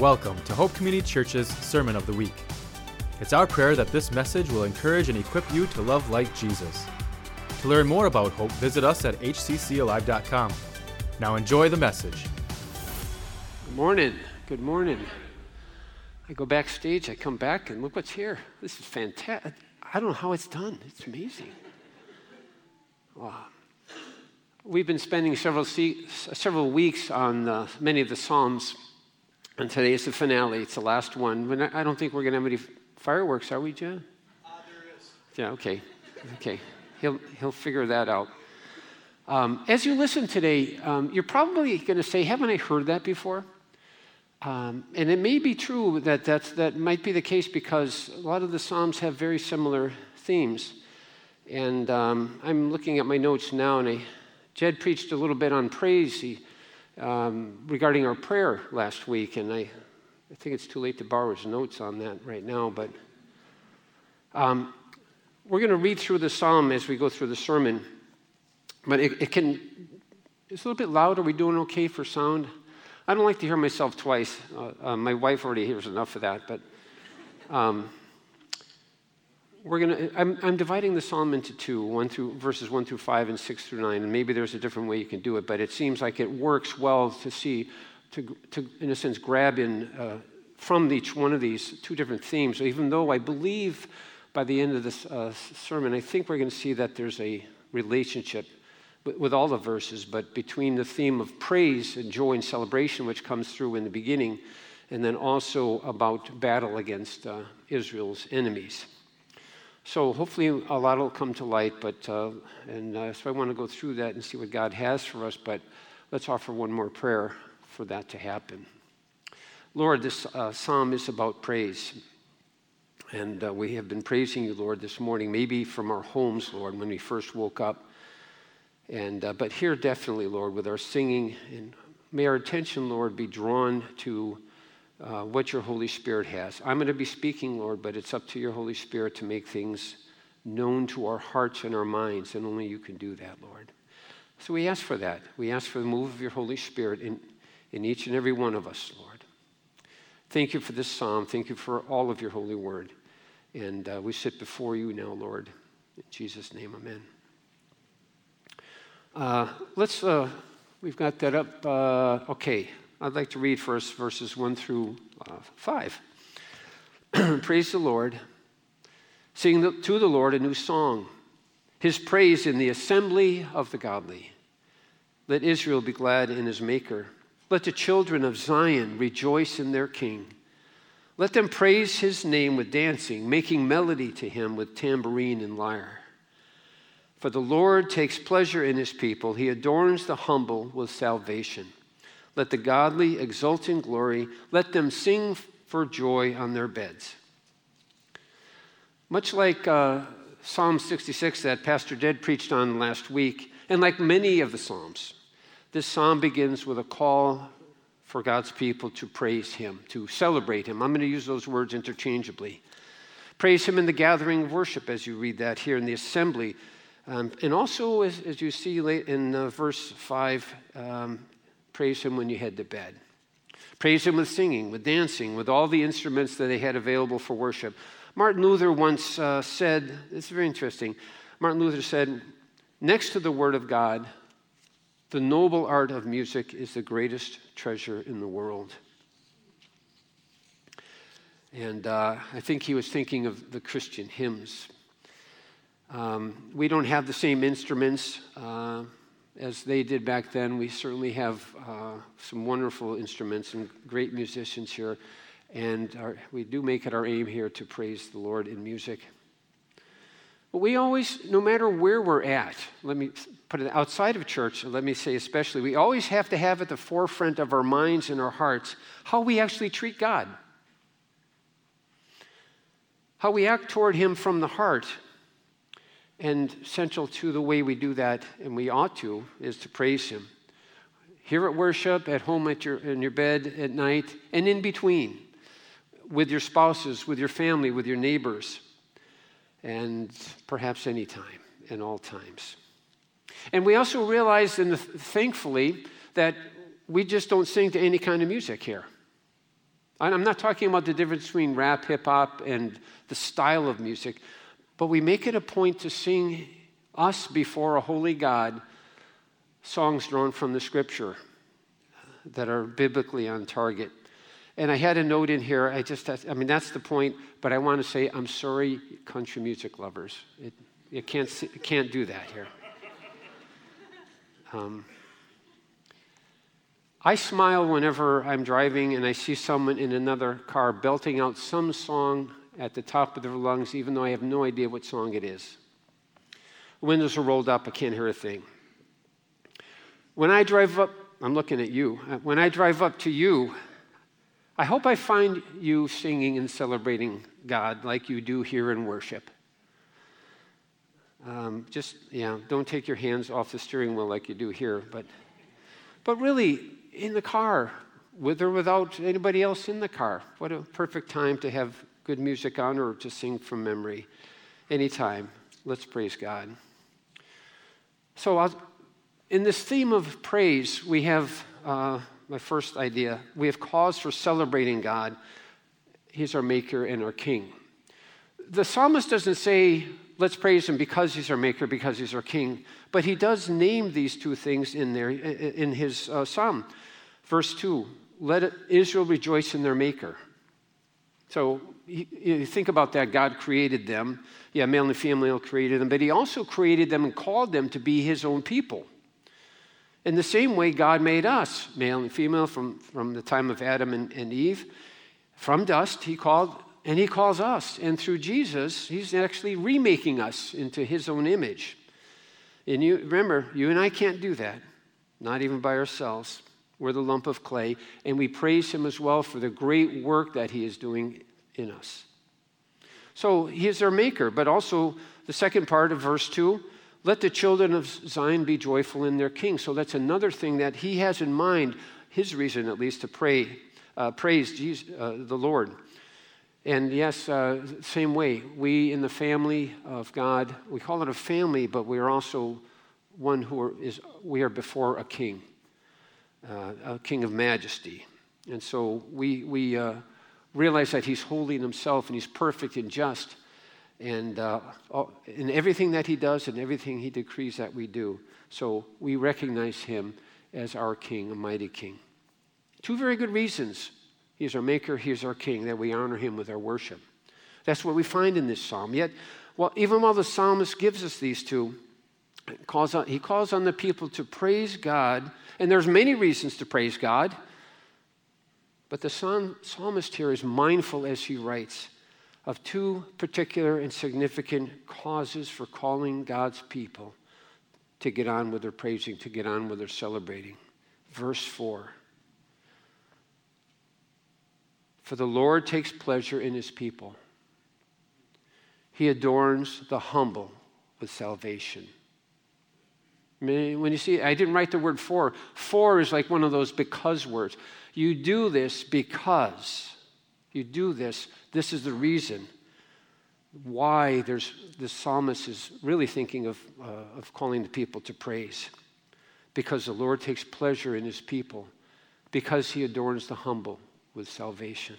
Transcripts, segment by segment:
Welcome to Hope Community Church's Sermon of the Week. It's our prayer that this message will encourage and equip you to love like Jesus. To learn more about Hope, visit us at hccalive.com. Now enjoy the message. Good morning. Good morning. I go backstage, I come back, and look what's here. This is fantastic. I don't know how it's done. It's amazing. Wow. We've been spending several, se- several weeks on uh, many of the Psalms, and today is the finale. It's the last one. When I don't think we're going to have any fireworks, are we, Jen? Uh, there is. Yeah, okay. Okay. He'll, he'll figure that out. Um, as you listen today, um, you're probably going to say, Haven't I heard that before? Um, and it may be true that that's, that might be the case because a lot of the Psalms have very similar themes. And um, I'm looking at my notes now, and I, Jed preached a little bit on praise he, um, regarding our prayer last week, and I, I think it's too late to borrow his notes on that right now, but um, we're going to read through the psalm as we go through the sermon. But it, it can, it's a little bit loud. Are we doing okay for sound? I don't like to hear myself twice. Uh, uh, my wife already hears enough of that, but um, we're gonna. I'm, I'm, dividing the psalm into two: one through verses one through five and six through nine. And maybe there's a different way you can do it, but it seems like it works well to see, to, to in a sense, grab in uh, from each one of these two different themes. Even though I believe by the end of this uh, sermon, I think we're going to see that there's a relationship with all the verses, but between the theme of praise and joy and celebration, which comes through in the beginning, and then also about battle against uh, Israel's enemies. So hopefully a lot will come to light, but uh, and uh, so I want to go through that and see what God has for us. But let's offer one more prayer for that to happen. Lord, this uh, psalm is about praise. And uh, we have been praising you, Lord, this morning, maybe from our homes, Lord, when we first woke up. And, uh, but here, definitely, Lord, with our singing, and may our attention, Lord, be drawn to uh, what your Holy Spirit has. I'm going to be speaking, Lord, but it's up to your Holy Spirit to make things known to our hearts and our minds, and only you can do that, Lord. So we ask for that. We ask for the move of your Holy Spirit in, in each and every one of us, Lord. Thank you for this psalm. Thank you for all of your holy word. And uh, we sit before you now, Lord. In Jesus' name, amen. Uh, let's, uh, we've got that up. Uh, okay, I'd like to read first verses 1 through uh, 5. praise the Lord. Sing to the Lord a new song, his praise in the assembly of the godly. Let Israel be glad in his Maker. Let the children of Zion rejoice in their King. Let them praise his name with dancing, making melody to him with tambourine and lyre. For the Lord takes pleasure in his people, he adorns the humble with salvation. Let the godly exult in glory, let them sing for joy on their beds. Much like uh, Psalm 66 that Pastor Jed preached on last week, and like many of the Psalms, this psalm begins with a call for God's people to praise Him, to celebrate Him. I'm going to use those words interchangeably. Praise Him in the gathering of worship, as you read that here in the assembly um, and also, as, as, you see late in uh, verse 5, um, praise him when you head to bed. Praise him with singing, with dancing, with all the instruments that they had available for worship. Martin Luther once uh, said, it's very interesting. Martin Luther said, next to the Word of God, the noble art of music is the greatest treasure in the world. And uh, I think he was thinking of the Christian hymns. Um, we don't have the same instruments uh, as they did back then. We certainly have uh, some wonderful instruments and great musicians here. And our, we do make it our aim here to praise the Lord in music. But we always, no matter where we're at, let me put it outside of church, let me say especially, we always have to have at the forefront of our minds and our hearts how we actually treat God, how we act toward Him from the heart. And central to the way we do that, and we ought to, is to praise Him. Here at worship, at home at your, in your bed at night, and in between, with your spouses, with your family, with your neighbors, and perhaps any time, in all times. And we also realize, and thankfully, that we just don't sing to any kind of music here. I'm not talking about the difference between rap, hip hop, and the style of music, but we make it a point to sing us before a holy God songs drawn from the scripture that are biblically on target. And I had a note in here. I just, I mean, that's the point. But I want to say, I'm sorry, country music lovers. It, you can't, can't do that here. Um, I smile whenever I'm driving and I see someone in another car belting out some song at the top of their lungs, even though I have no idea what song it is. Windows are rolled up, I can't hear a thing. When I drive up, I'm looking at you. When I drive up to you, I hope I find you singing and celebrating God like you do here in worship. Um, just, yeah, don't take your hands off the steering wheel like you do here, but, but really, in the car, with or without anybody else in the car. What a perfect time to have good music on or to sing from memory. Anytime. Let's praise God. So, in this theme of praise, we have uh, my first idea. We have cause for celebrating God. He's our Maker and our King. The psalmist doesn't say, let's praise Him because He's our Maker, because He's our King, but he does name these two things in there in his uh, psalm. Verse 2 Let Israel rejoice in their Maker. So you think about that. God created them. Yeah, male and female created them, but He also created them and called them to be His own people. In the same way, God made us, male and female, from, from the time of Adam and, and Eve. From dust, He called, and He calls us. And through Jesus, He's actually remaking us into His own image. And you remember, you and I can't do that, not even by ourselves. We're the lump of clay, and we praise Him as well for the great work that He is doing in us. So He is our Maker, but also the second part of verse 2 let the children of Zion be joyful in their king. So that's another thing that he has in mind, his reason at least, to pray, uh, praise Jesus, uh, the Lord. And yes, uh, same way, we in the family of God, we call it a family, but we are also one who are, is, we are before a king, uh, a king of majesty. And so we, we uh, realize that he's holy in himself and he's perfect and just and uh, in everything that he does and everything he decrees that we do. So we recognize him as our king, a mighty king. Two very good reasons. He's our maker, he's our king, that we honor him with our worship. That's what we find in this psalm. Yet, well, even while the psalmist gives us these two, calls on, he calls on the people to praise God, and there's many reasons to praise God. But the psalmist here is mindful as he writes of two particular and significant causes for calling God's people to get on with their praising, to get on with their celebrating. Verse 4 For the Lord takes pleasure in his people, he adorns the humble with salvation. When you see, I didn't write the word for. For is like one of those because words. You do this because. You do this this is the reason why there's, the psalmist is really thinking of, uh, of calling the people to praise. Because the Lord takes pleasure in his people, because he adorns the humble with salvation.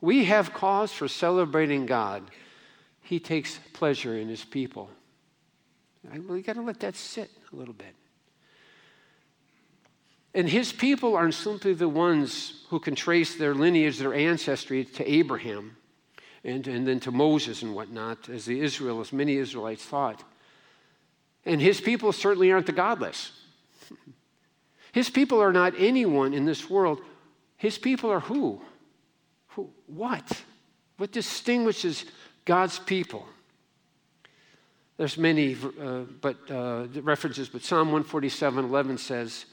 We have cause for celebrating God. He takes pleasure in his people. We got to let that sit a little bit. And his people aren't simply the ones who can trace their lineage, their ancestry to Abraham and, and then to Moses and whatnot, as the Israelites, many Israelites thought. And his people certainly aren't the godless. His people are not anyone in this world. His people are who? who what? What distinguishes God's people? There's many uh, but, uh, references, but Psalm 147 11 says,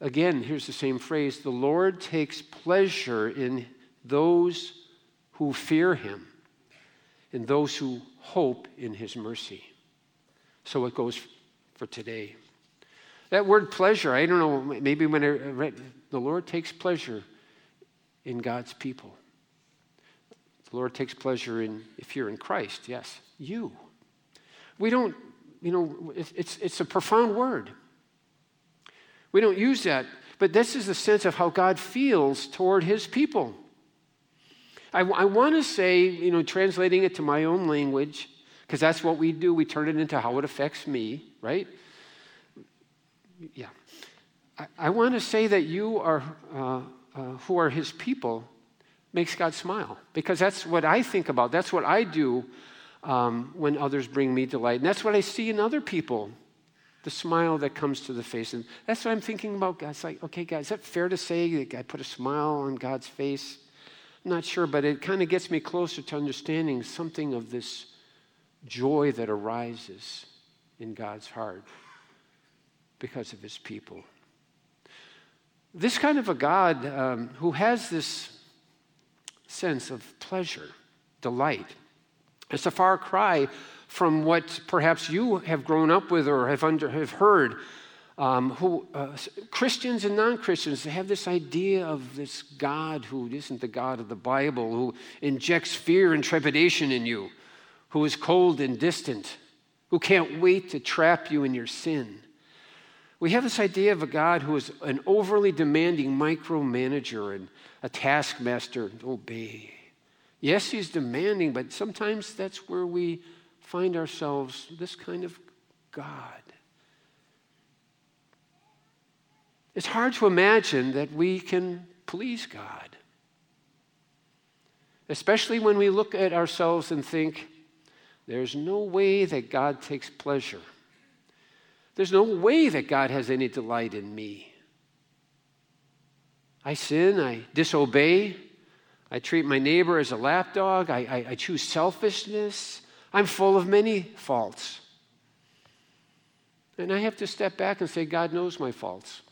Again, here's the same phrase the Lord takes pleasure in those who fear him, in those who hope in his mercy. So it goes for today. That word pleasure, I don't know, maybe when I read, the Lord takes pleasure in God's people. The Lord takes pleasure in, if you're in Christ, yes, you. We don't, you know, it's, it's a profound word. We don't use that. but this is the sense of how God feels toward his people. I, I want to say, you know, translating it to my own language, because that's what we do. We turn it into how it affects me, right? Yeah. I, I want to say that you are, uh, uh, who are his people, makes God smile, because that's what I think about. That's what I do um, when others bring me delight. And that's what I see in other people the smile that comes to the face. And that's what I'm thinking about. It's like, okay, God, is that fair to say that I put a smile on God's face? I'm not sure, but it kind of gets me closer to understanding something of this joy that arises in God's heart because of his people. This kind of a God um, who has this sense of pleasure, delight, it's a far cry from what perhaps you have grown up with or have, under, have heard. Um, who uh, Christians and non-Christians have this idea of this God who isn't the God of the Bible, who injects fear and trepidation in you, who is cold and distant, who can't wait to trap you in your sin. We have this idea of a God who is an overly demanding micromanager and a taskmaster to obey. Yes, he's demanding, but sometimes that's where we find ourselves this kind of God. It's hard to imagine that we can please God, especially when we look at ourselves and think, there's no way that God takes pleasure. There's no way that God has any delight in me. I sin, I disobey, I treat my neighbor as a lapdog, I, I, I choose selfishness, I'm full of many faults. And I have to step back and say, God knows my faults.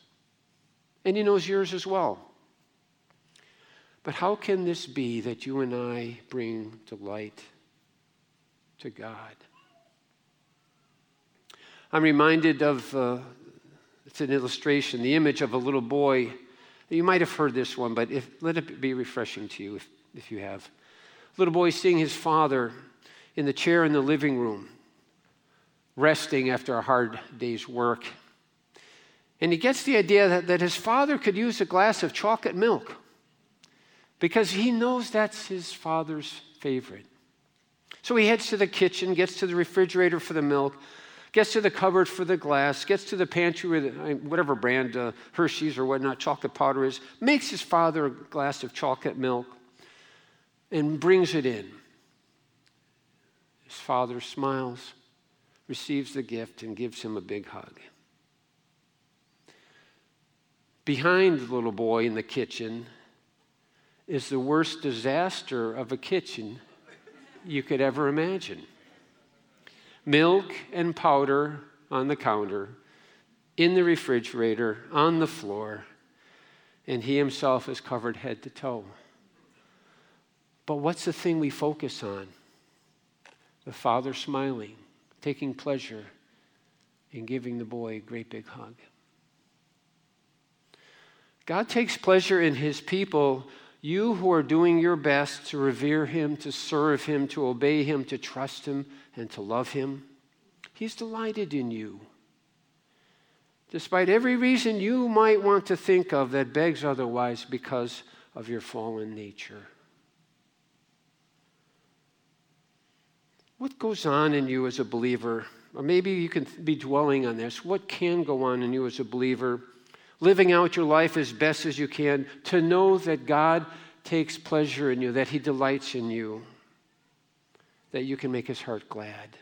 And He knows yours as well. But how can this be that you and I bring delight to God? I'm reminded of, uh, it's an illustration, the image of a little boy. You might have heard this one, but if, let it be refreshing to you if, if you have. Little boy seeing his father in the chair in the living room, resting after a hard day's work. And he gets the idea that, that his father could use a glass of chocolate milk because he knows that's his father's favorite. So he heads to the kitchen, gets to the refrigerator for the milk, gets to the cupboard for the glass, gets to the pantry with whatever brand, uh, Hershey's or whatnot, chocolate powder is, makes his father a glass of chocolate milk, and brings it in. His father smiles, receives the gift, and gives him a big hug. Behind the little boy in the kitchen is the worst disaster of a kitchen you could ever imagine milk and powder on the counter, in the refrigerator, on the floor, and he himself is covered head to toe. But what's the thing we focus on? the father smiling, taking pleasure in giving the boy a great big hug. God takes pleasure in his people, you who are doing your best to revere him, to serve him, to obey him, to trust him, and to love him. He's delighted in you. Despite every reason you might want to think of that begs otherwise because of your fallen nature. What goes on in you as a believer? Or maybe you can be dwelling on this. What can go on in you as a believer? Living out your life as best as you can to know that God takes pleasure in you, that He delights in you, that you can make His heart glad.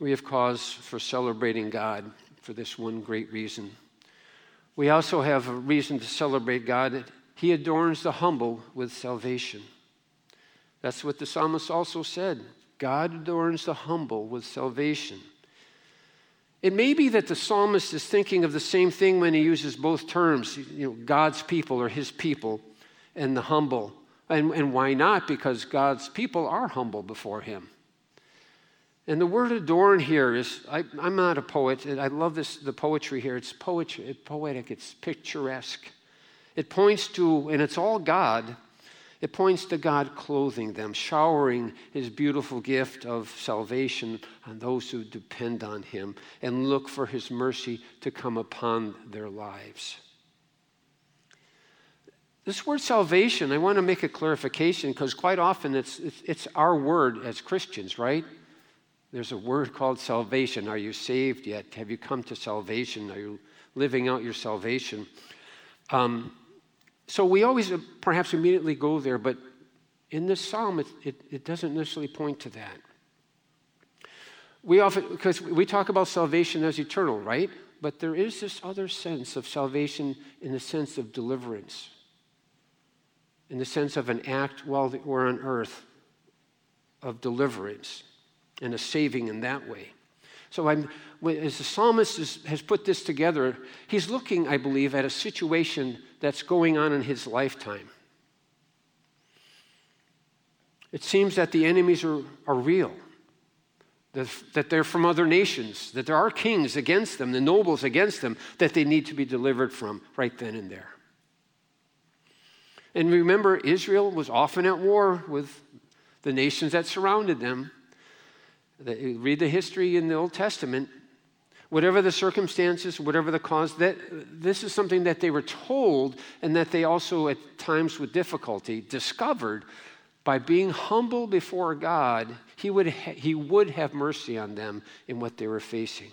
We have cause for celebrating God for this one great reason. We also have a reason to celebrate God. He adorns the humble with salvation. That's what the psalmist also said. God adorns the humble with salvation. It may be that the psalmist is thinking of the same thing when he uses both terms, you know, God's people or his people and the humble. And, and why not? Because God's people are humble before him. And the word adorn here is, I, am not a poet, and I love this, the poetry here. It's poetry, it's poetic, it's picturesque. It points to, and it's all God, It points to God clothing them, showering his beautiful gift of salvation on those who depend on him and look for his mercy to come upon their lives. This word salvation, I want to make a clarification because quite often it's, it's, it's, our word as Christians, right? There's a word called salvation. Are you saved yet? Have you come to salvation? Are you living out your salvation? Um, so we always uh, perhaps immediately go there, but in this psalm, it, it, it doesn't necessarily point to that. We often, because we talk about salvation as eternal, right? But there is this other sense of salvation in the sense of deliverance, in the sense of an act while we're on earth of deliverance and a saving in that way. So I'm, as the psalmist is, has put this together, he's looking, I believe, at a situation that's going on in his lifetime. It seems that the enemies are, are real, that, that they're from other nations, that there are kings against them, the nobles against them, that they need to be delivered from right then and there. And remember, Israel was often at war with the nations that surrounded them. Read the history in the Old Testament. Whatever the circumstances, whatever the cause, that this is something that they were told and that they also, at times with difficulty, discovered by being humble before God, he would, ha- he would have mercy on them in what they were facing.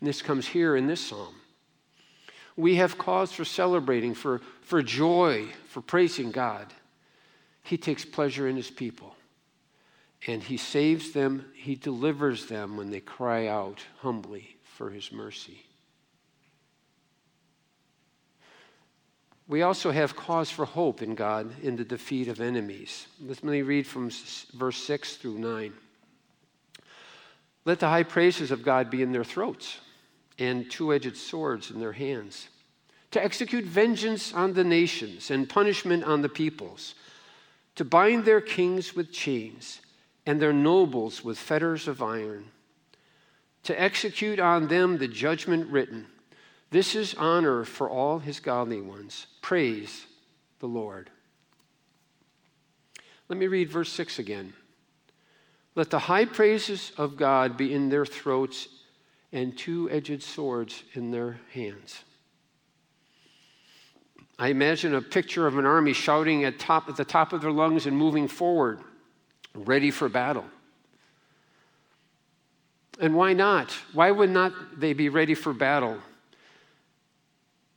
And this comes here in this psalm. We have cause for celebrating, for, for joy, for praising God. He takes pleasure in his people and he saves them, he delivers them when they cry out humbly for his mercy. We also have cause for hope in God in the defeat of enemies. Let me read from verse 6 through 9. Let the high praises of God be in their throats and two edged swords in their hands, to execute vengeance on the nations and punishment on the peoples, to bind their kings with chains and their nobles with fetters of iron, to execute on them the judgment written. This is honor for all his godly ones. Praise the Lord. Let me read verse 6 again. Let the high praises of God be in their throats and two edged swords in their hands. I imagine a picture of an army shouting at, top, at the top of their lungs and moving forward ready for battle. And why not? Why would not they be ready for battle?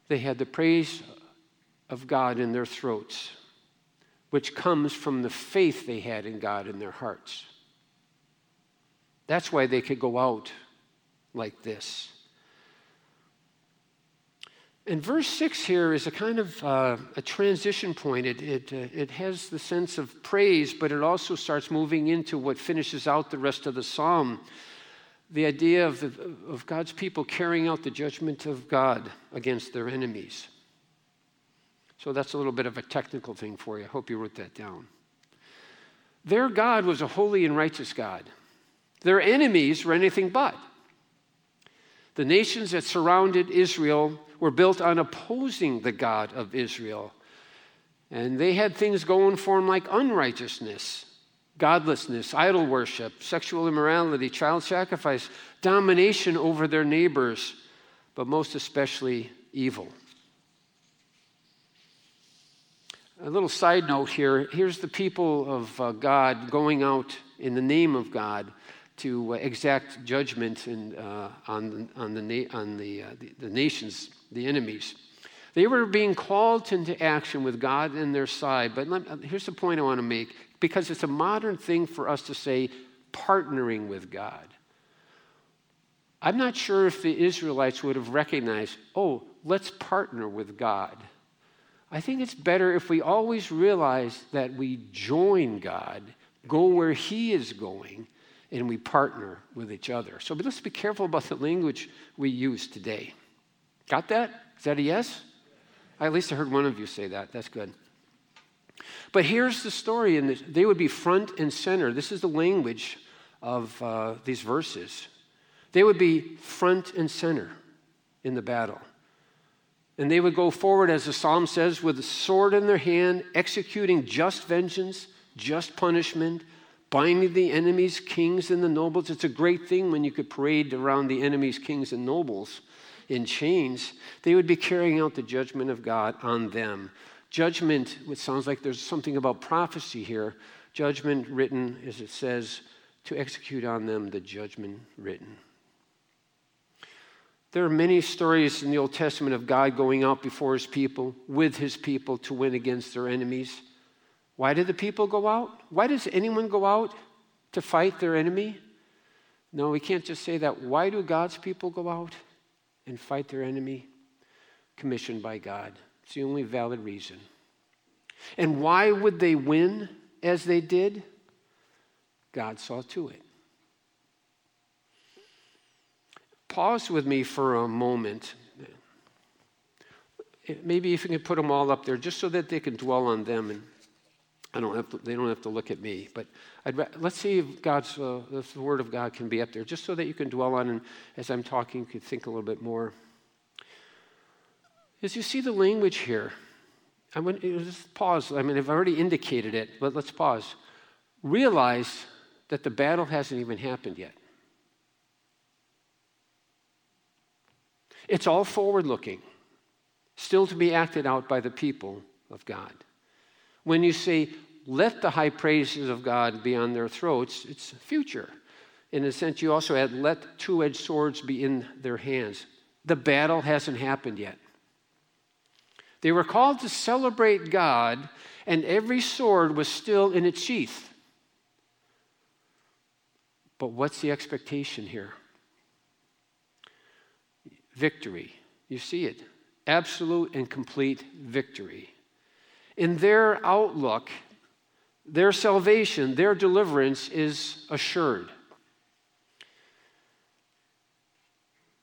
They had the praise of God in their throats, which comes from the faith they had in God in their hearts. That's why they could go out like this. And verse 6 here is a kind of uh, a transition point. It, it, uh, it has the sense of praise, but it also starts moving into what finishes out the rest of the psalm the idea of, the, of God's people carrying out the judgment of God against their enemies. So that's a little bit of a technical thing for you. I hope you wrote that down. Their God was a holy and righteous God, their enemies were anything but. The nations that surrounded Israel were built on opposing the God of Israel. And they had things going for them like unrighteousness, godlessness, idol worship, sexual immorality, child sacrifice, domination over their neighbors, but most especially evil. A little side note here here's the people of uh, God going out in the name of God to uh, exact judgment in, uh, on, on, the, on the, uh, the, the nations, the enemies. They were being called into action with God in their side. But let, uh, here's the point I want to make because it's a modern thing for us to say partnering with God. I'm not sure if the Israelites would have recognized, oh, let's partner with God. I think it's better if we always realize that we join God, go where He is going, and we partner with each other. So let's be careful about the language we use today. Got that? Is that a yes? At least I heard one of you say that. That's good. But here's the story, and they would be front and center. This is the language of uh, these verses. They would be front and center in the battle. And they would go forward, as the psalm says, with a sword in their hand, executing just vengeance, just punishment, binding the enemies, kings, and the nobles. It's a great thing when you could parade around the enemies, kings, and nobles in chains. They would be carrying out the judgment of God on them. Judgment, it sounds like there's something about prophecy here, judgment written, as it says, to execute on them the judgment written. There are many stories in the Old Testament of God going out before his people, with his people, to win against their enemies. Why did the people go out? Why does anyone go out to fight their enemy? No, we can't just say that. Why do God's people go out and fight their enemy? Commissioned by God. It's the only valid reason. And why would they win as they did? God saw to it. Pause with me for a moment. Maybe if you can put them all up there, just so that they can dwell on them, and I don't have to, they don't have to look at me. But let's see if God's uh, the Word of God can be up there, just so that you can dwell on, and as I'm talking, you can think a little bit more. As you see the language here, I want just pause. I mean, I've already indicated it, but let's pause. Realize that the battle hasn't even happened yet. It's all forward looking, still to be acted out by the people of God. When you say, let the high praises of God be on their throats, it's future. In a sense, you also add, let two edged swords be in their hands. The battle hasn't happened yet. They were called to celebrate God, and every sword was still in its sheath. But what's the expectation here? victory. You see it absolute and complete victory. In their outlook, their salvation, their deliverance is assured.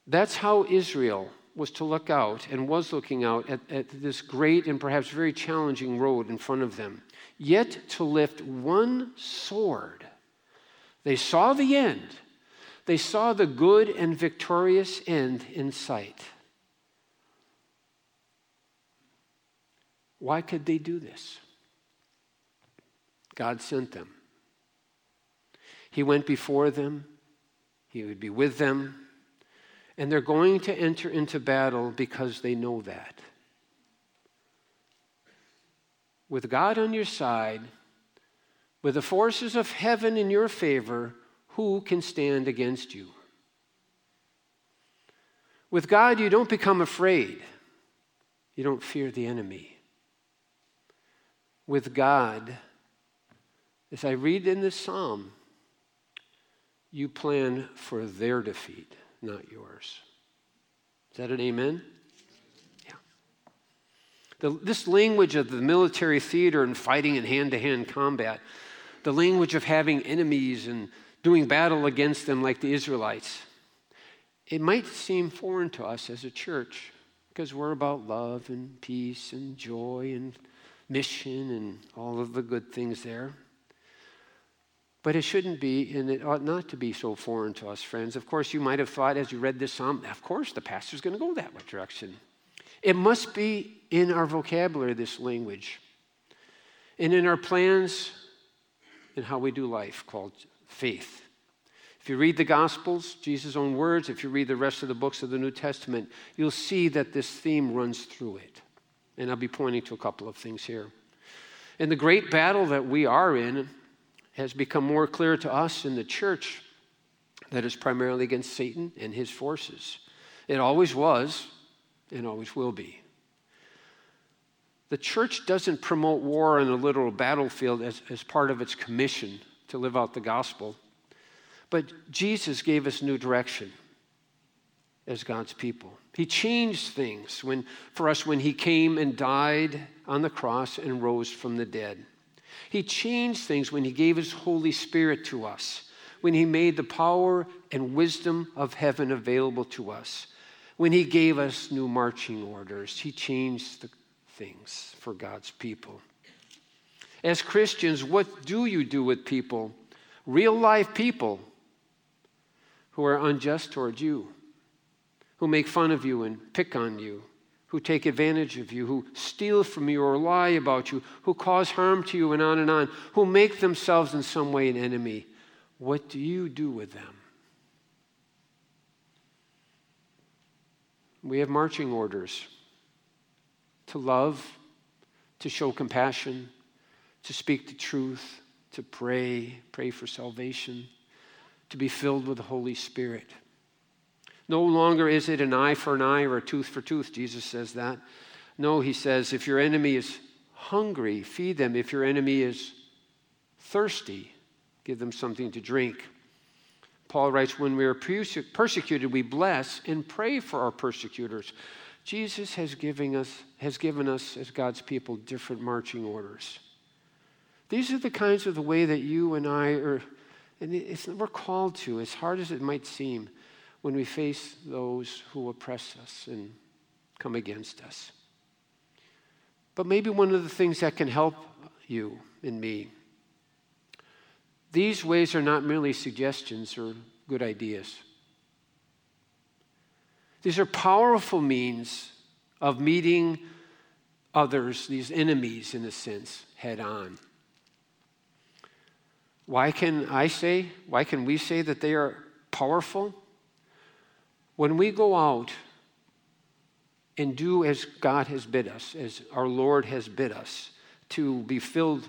That's how Israel was to look out and was looking out at, at, this great and perhaps very challenging road in front of them. Yet to lift one sword, they saw the end they saw the good and victorious end in sight. Why could they do this? God sent them. He went before them, He would be with them, and they're going to enter into battle because they know that. With God on your side, with the forces of heaven in your favor, who can stand against you? With God, you don't become afraid. You don't fear the enemy. With God, as I read in this psalm, you plan for their defeat, not yours. Is that an amen? Yeah. The, this language of the military theater and fighting in hand to hand combat, the language of having enemies and doing battle against them like the Israelites. It might seem foreign to us as a church because we're about love and peace and joy and mission and all of the good things there. But it shouldn't be, and it ought not to be so foreign to us, friends. Of course, you might have thought as you read this psalm, of course, the pastor's going to go that direction. It must be in our vocabulary, this language, and in our plans and how we do life called faith. If you read the Gospels, Jesus' own words, if you read the rest of the books of the New Testament, you'll see that this theme runs through it. And I'll be pointing to a couple of things here. And the great battle that we are in has become more clear to us in the church that is primarily against Satan and his forces. It always was and always will be. The church doesn't promote war on a literal battlefield as, as part of its commission to live out the gospel. But Jesus gave us new direction as God's people. He changed things when, for us when He came and died on the cross and rose from the dead. He changed things when He gave His Holy Spirit to us, when He made the power and wisdom of heaven available to us, when He gave us new marching orders. He changed the things for God's people. As Christians, what do you do with people, real life people, who are unjust towards you, who make fun of you and pick on you, who take advantage of you, who steal from you or lie about you, who cause harm to you, and on and on, who make themselves in some way an enemy. What do you do with them? We have marching orders to love, to show compassion, to speak the truth, to pray, pray for salvation, to be filled with the Holy Spirit. No longer is it an eye for an eye or a tooth for tooth. Jesus says that. No, he says, if your enemy is hungry, feed them. If your enemy is thirsty, give them something to drink. Paul writes, when we are persecuted, we bless and pray for our persecutors. Jesus has given us, has given us as God's people different marching orders. These are the kinds of the way that you and I are, and it's, we're called to, as hard as it might seem when we face those who oppress us and come against us. But maybe one of the things that can help you and me, these ways are not merely suggestions or good ideas. These are powerful means of meeting others, these enemies in a sense, head on. Why can I say, why can we say that they are powerful? When we go out and do as God has bid us, as our Lord has bid us, to be filled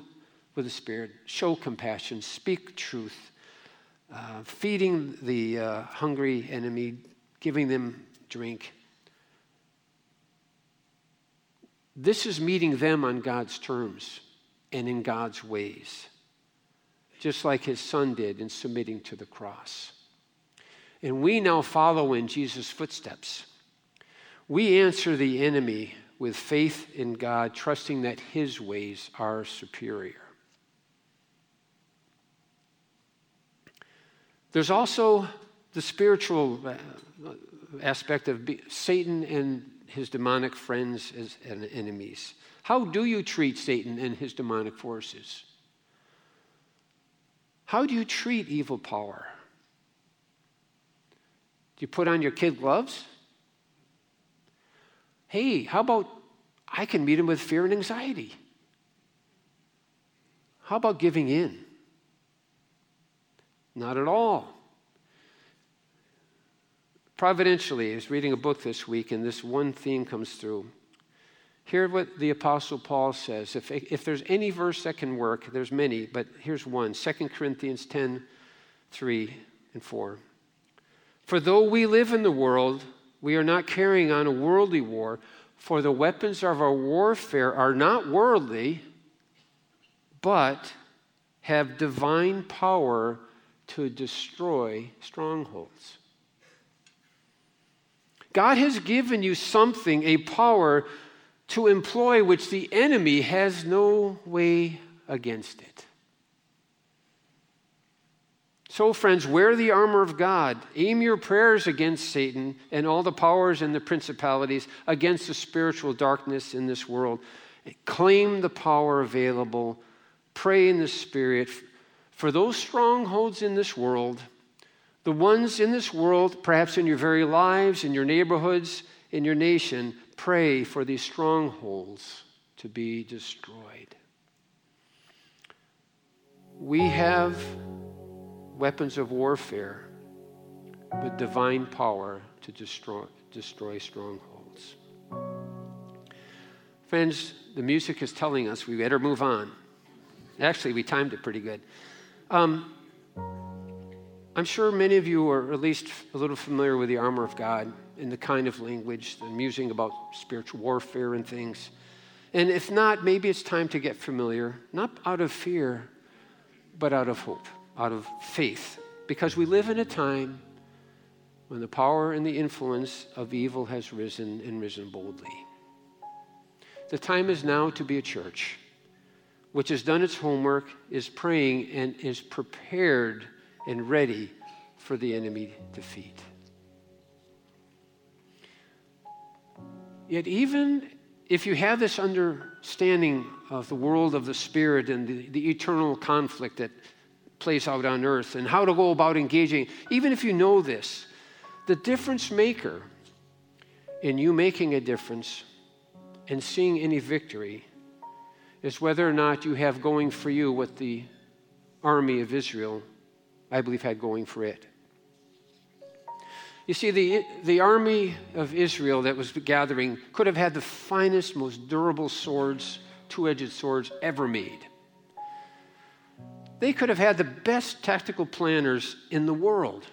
with the Spirit, show compassion, speak truth, uh, feeding the uh, hungry enemy, giving them drink. This is meeting them on God's terms and in God's ways, just like his son did in submitting to the cross. And we now follow in Jesus' footsteps. We answer the enemy with faith in God, trusting that his ways are superior. There's also the spiritual uh, aspect of Satan and his demonic friends as enemies. How do you treat Satan and his demonic forces? How do you treat evil power? You put on your kid gloves? Hey, how about I can meet him with fear and anxiety? How about giving in? Not at all. Providentially, I was reading a book this week, and this one theme comes through. Hear what the Apostle Paul says. If, if there's any verse that can work, there's many, but here's one 2 Corinthians 10 3 and 4. For though we live in the world, we are not carrying on a worldly war, for the weapons of our warfare are not worldly, but have divine power to destroy strongholds. God has given you something, a power to employ which the enemy has no way against it. So, friends, wear the armor of God. Aim your prayers against Satan and all the powers and the principalities, against the spiritual darkness in this world. Claim the power available. Pray in the Spirit for those strongholds in this world, the ones in this world, perhaps in your very lives, in your neighborhoods, in your nation. Pray for these strongholds to be destroyed. We have weapons of warfare with divine power to destroy, destroy strongholds. Friends, the music is telling us we better move on. Actually, we timed it pretty good. Um, I'm sure many of you are at least a little familiar with the armor of God and the kind of language I'm using about spiritual warfare and things. And if not, maybe it's time to get familiar, not out of fear, but out of hope out of faith because we live in a time when the power and the influence of evil has risen and risen boldly. The time is now to be a church which has done its homework, is praying, and is prepared and ready for the enemy defeat. Yet, even if you have this understanding of the world of the Spirit and the, the eternal conflict that plays out on earth and how to go about engaging, even if you know this, the difference maker in you making a difference and seeing any victory is whether or not you have going for you what the army of Israel, I believe, had going for it. You see, the, the army of Israel that was gathering could have had the finest, most durable swords, two edged swords ever made. They could have had the best tactical planners in the world.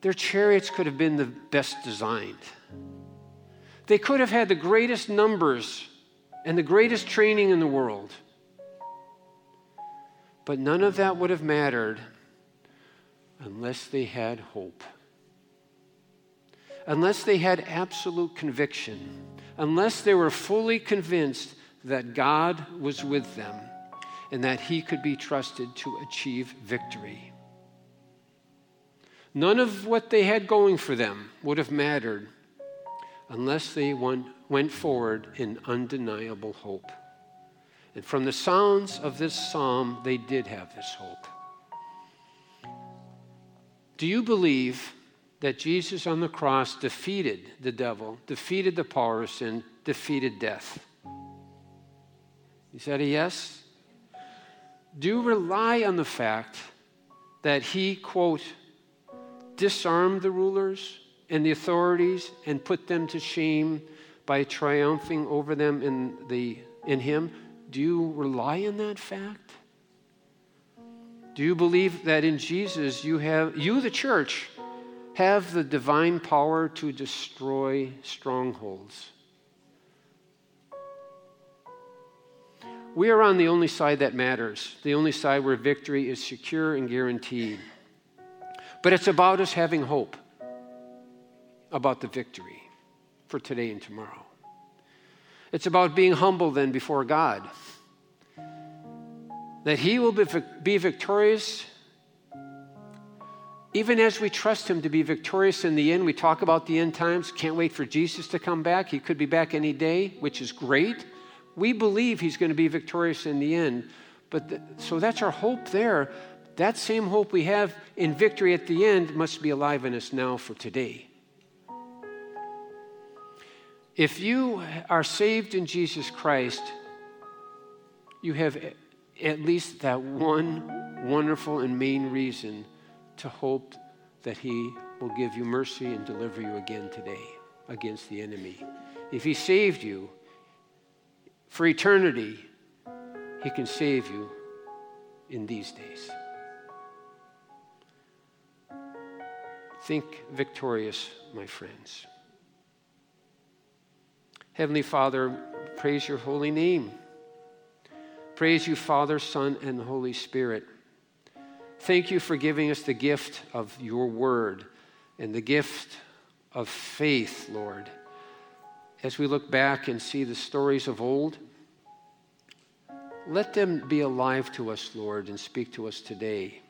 Their chariots could have been the best designed. They could have had the greatest numbers and the greatest training in the world. But none of that would have mattered unless they had hope. Unless they had absolute conviction. Unless they were fully convinced that God was with them and that He could be trusted to achieve victory. None of what they had going for them would have mattered unless they went forward in undeniable hope. And from the sounds of this psalm, they did have this hope. Do you believe that Jesus on the cross defeated the devil, defeated the power of sin, defeated death? Is that a yes? Do you rely on the fact that he, quote, disarmed the rulers and the authorities and put them to shame by triumphing over them in, the, in him? Do you rely on that fact? Do you believe that in Jesus you have, you, the church, have the divine power to destroy strongholds? We are on the only side that matters, the only side where victory is secure and guaranteed. But it's about us having hope about the victory for today and tomorrow. It's about being humble then before God. That He will be victorious even as we trust Him to be victorious in the end. We talk about the end times, can't wait for Jesus to come back. He could be back any day, which is great. We believe He's going to be victorious in the end. But the, so that's our hope there. That same hope we have in victory at the end must be alive in us now for today. If you are saved in Jesus Christ, you have at least that one wonderful and main reason to hope that He will give you mercy and deliver you again today against the enemy. If He saved you for eternity, He can save you in these days. Think victorious, my friends. Heavenly Father, praise your holy name. Praise you, Father, Son, and Holy Spirit. Thank you for giving us the gift of your word and the gift of faith, Lord. As we look back and see the stories of old, let them be alive to us, Lord, and speak to us today.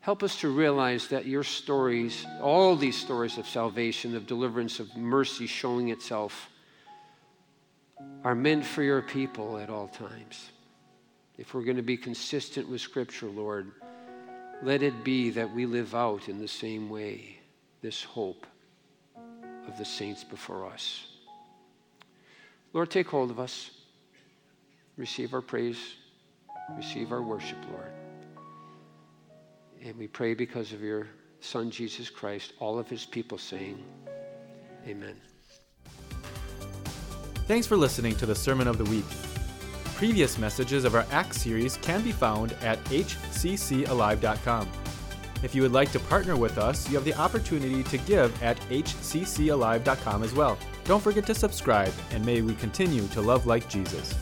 Help us to realize that your stories, all these stories of salvation, of deliverance, of mercy showing itself, are meant for your people at all times. If we're going to be consistent with Scripture, Lord, let it be that we live out in the same way this hope of the saints before us. Lord, take hold of us. Receive our praise. Receive our worship, Lord. And we pray because of your Son, Jesus Christ, all of his people saying, Amen. Thanks for listening to the Sermon of the Week. Previous messages of our Acts series can be found at hccalive.com. If you would like to partner with us, you have the opportunity to give at hccalive.com as well. Don't forget to subscribe, and may we continue to love like Jesus.